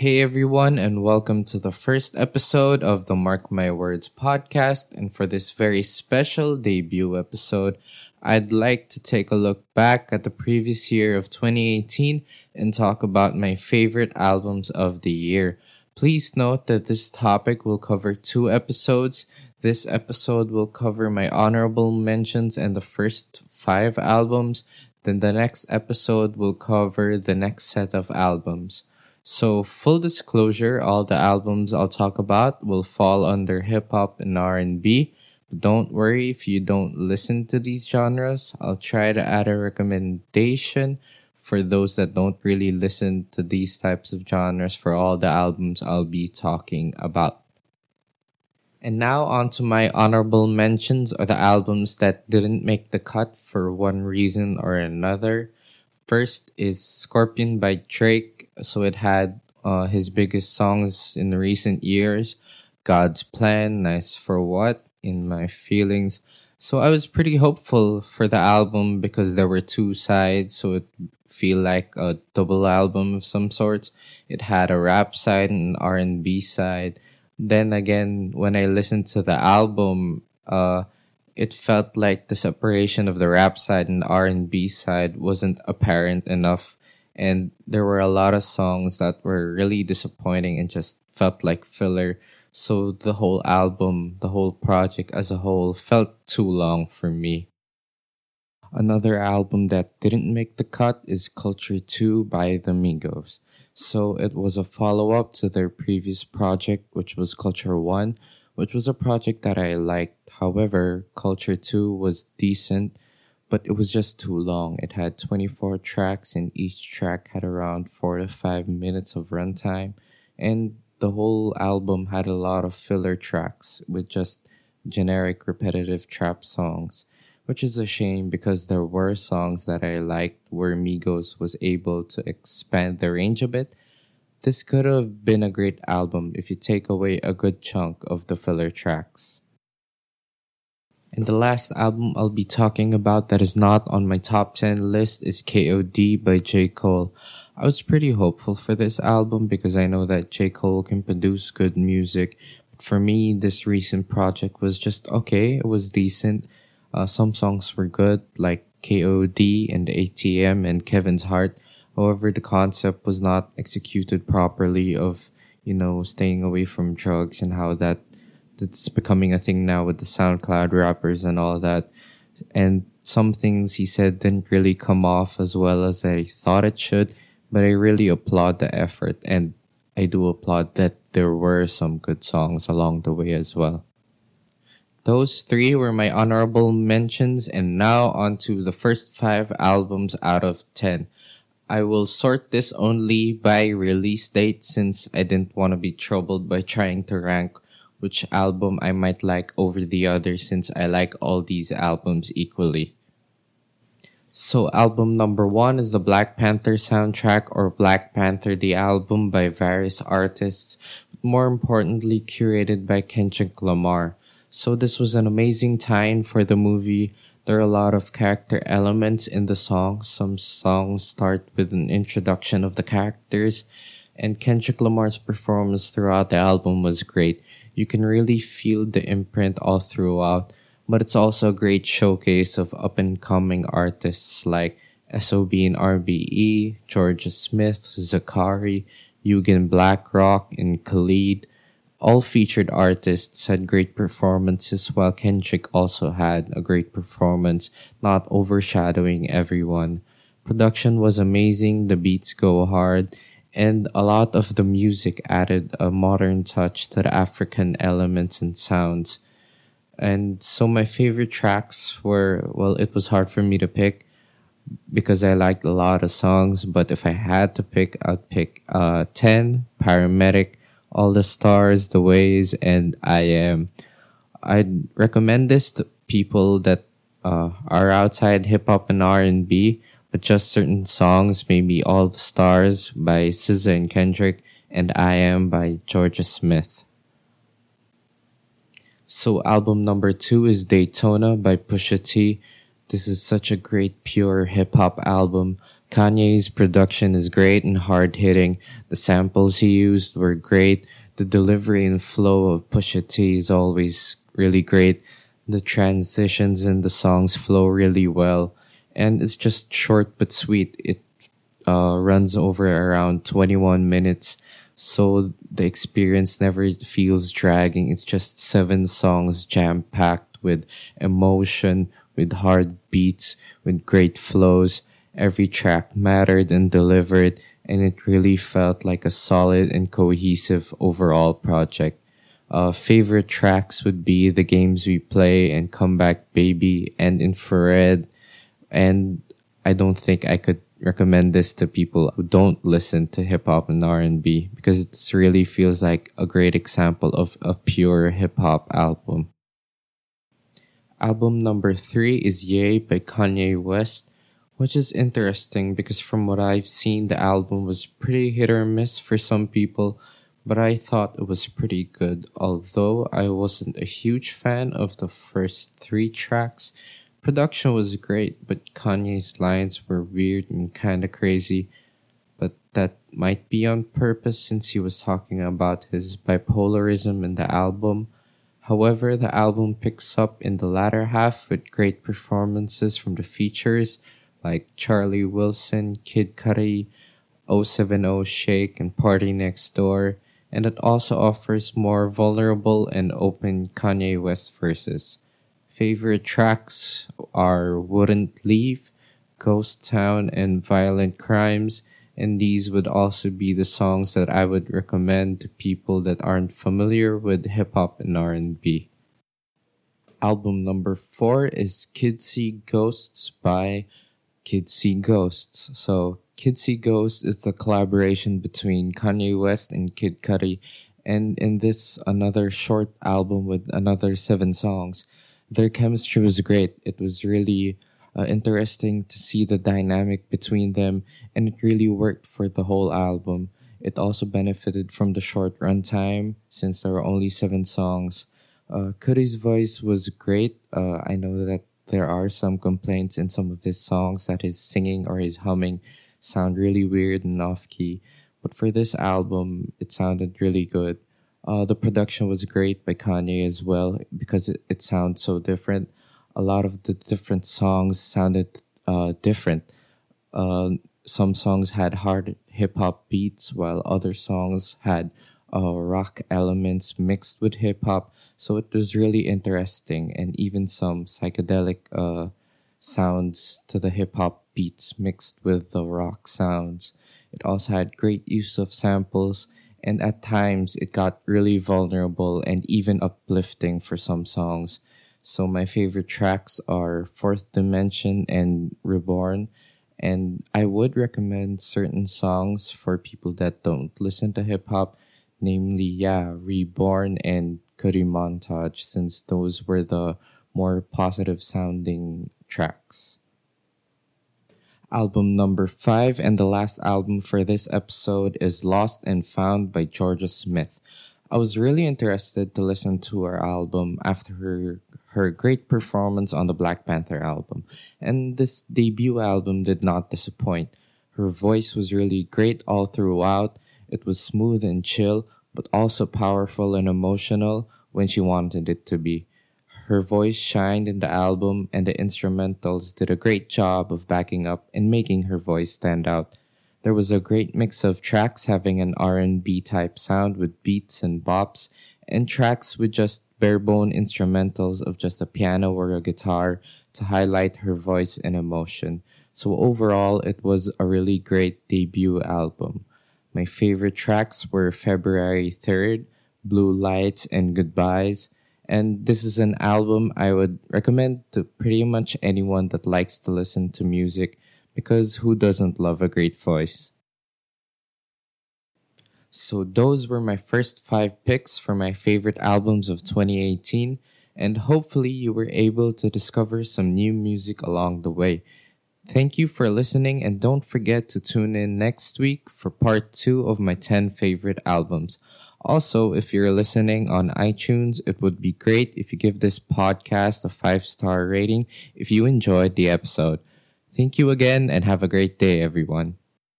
Hey everyone, and welcome to the first episode of the Marq My Words podcast. And for this very special debut episode, I'd like to take a look back at the previous year of 2018 and talk about my favorite albums of the year. Please note that this topic will cover two episodes. This episode will cover my honorable mentions and the first five albums. Then the next episode will cover the next set of albums. So full disclosure, all the albums I'll talk about will fall under hip hop and R&B. But don't worry if you don't listen to these genres. I'll try to add a recommendation for those that don't really listen to these types of genres for all the albums I'll be talking about. And now on to my honorable mentions or the albums that didn't make the cut for one reason or another. First is Scorpion by Drake. So it had uh, his biggest songs in recent years God's Plan, Nice for What, In My Feelings. So I was pretty hopeful for the album because there were two sides, so it feel like a double album of some sorts. It had a rap side and an R&B side then again, when I listened to the album, uh, it felt like the separation of the rap side and R and B side wasn't apparent enough, and there were a lot of songs that were really disappointing and just felt like filler. So the whole album, the whole project as a whole, felt too long for me. Another album that didn't make the cut is Culture 2 by the Migos. So it was a follow up to their previous project, which was Culture 1, which was a project that I liked. However, Culture 2 was decent, but it was just too long. It had 24 tracks, and each track had around 4 to 5 minutes of runtime. And the whole album had a lot of filler tracks with just generic repetitive trap songs which is a shame because there were songs that I liked where Migos was able to expand the range a bit. This could have been a great album if you take away a good chunk of the filler tracks. And the last album I'll be talking about that is not on my top 10 list is KOD by J. Cole. I was pretty hopeful for this album because I know that J. Cole can produce good music. But for me, this recent project was just okay. It was decent. Uh, some songs were good, like KOD and ATM and Kevin's Heart. However, the concept was not executed properly of, you know, staying away from drugs and how that that's becoming a thing now with the SoundCloud rappers and all that. And some things he said didn't really come off as well as I thought it should, but I really applaud the effort and I do applaud that there were some good songs along the way as well. Those three were my honorable mentions, and now on to the first five albums out of 10. I will sort this only by release date since I didn't want to be troubled by trying to rank which album I might like over the other since I like all these albums equally. So album number one is the Black Panther soundtrack or Black Panther the album by various artists, but more importantly curated by Kendrick Lamar. So this was an amazing time for the movie. There are a lot of character elements in the song. Some songs start with an introduction of the characters, and Kendrick Lamar's performance throughout the album was great. You can really feel the imprint all throughout, but it's also a great showcase of up and coming artists like SOB and RBE, Jorja Smith, Zacari, Yugen Blakrok, and Khalid. All featured artists had great performances, while Kendrick also had a great performance, not overshadowing everyone. Production was amazing, the beats go hard, and a lot of the music added a modern touch to the African elements and sounds. And so my favorite tracks were, well, it was hard for me to pick because I liked a lot of songs, but if I had to pick, I'd pick uh, 10, Paramedic, all the stars, the ways, and I am. I'd recommend this to people that uh, are outside hip hop and R and B, but just certain songs, maybe All the Stars by SZA and Kendrick, and I Am by Jorja Smith. So album number two is Daytona by Pusha T. This is such a great pure hip hop album Kanye's production is great and hard hitting. The samples he used were great. The delivery and flow of Pusha T is always really great. The transitions in the songs flow really well. And it's just short but sweet. It uh, runs over around 21 minutes. So the experience never feels dragging. It's just seven songs jam packed with emotion, with hard beats, with great flows Every track mattered and delivered, and it really felt like a solid and cohesive overall project. Uh, favorite tracks would be The Games We Play and Comeback Baby and Infrared. And I don't think I could recommend this to people who don't listen to hip hop and R&B because it really feels like a great example of a pure hip hop album. Album number three is Ye by Kanye West. Which is interesting because from what I've seen, the album was pretty hit or miss for some people, but I thought it was pretty good. Although I wasn't a huge fan of the first three tracks, production was great, but Kanye's lines were weird and kinda crazy. But that might be on purpose since he was talking about his bipolarism in the album. However, the album picks up in the latter half with great performances from the features like Charlie Wilson, Kid Cudi, 070 Shake, and PartyNextDoor, and it also offers more vulnerable and open Kanye West verses. Favorite tracks are Wouldn't Leave, Ghost Town, and Violent Crimes, and these would also be the songs that I would recommend to people that aren't familiar with hip hop and R&B. Album number 4 is Kids See Ghosts by Kids See Ghosts. So Kids See Ghosts is the collaboration between Kanye West and Kid Cudi. And in this another short album with another seven songs, their chemistry was great. It was really uh, interesting to see the dynamic between them, and it really worked for the whole album. It also benefited from the short runtime since there were only seven songs. Uh, voice was great. Uh, I know that there are some complaints in some of his songs that his singing or his humming sound really weird and off key. But for this album, it sounded really good. Uh, the production was great by Kanye as well because it, it sounds so different. A lot of the different songs sounded uh, different. Uh, some songs had hard hip hop beats, while other songs had uh, rock elements mixed with hip hop. So it was really interesting, and even some psychedelic uh, sounds to the hip hop beats mixed with the rock sounds. It also had great use of samples, and at times it got really vulnerable and even uplifting for some songs. So my favorite tracks are Fourth Dimension and Reborn. And I would recommend certain songs for people that don't listen to hip hop namely, yeah, Reborn and Cudi Montage, since those were the more positive sounding tracks. Album number five and the last album for this episode is Lost and Found by Jorja Smith. I was really interested to listen to her album after her her great performance on the Black Panther album, and this debut album did not disappoint. Her voice was really great all throughout, it was smooth and chill, but also powerful and emotional when she wanted it to be. Her voice shined in the album and the instrumentals did a great job of backing up and making her voice stand out. There was a great mix of tracks having an R&B type sound with beats and bops and tracks with just barebone instrumentals of just a piano or a guitar to highlight her voice and emotion. So overall, it was a really great debut album. My favorite tracks were February 3rd, Blue Lights, and Goodbyes. And this is an album I would recommend to pretty much anyone that likes to listen to music because who doesn't love a great voice? So, those were my first five picks for my favorite albums of 2018, and hopefully, you were able to discover some new music along the way. Thank you for listening, and don't forget to tune in next week for part two of my 10 favorite albums. Also, if you're listening on iTunes, it would be great if you give this podcast a five star rating if you enjoyed the episode. Thank you again and have a great day, everyone.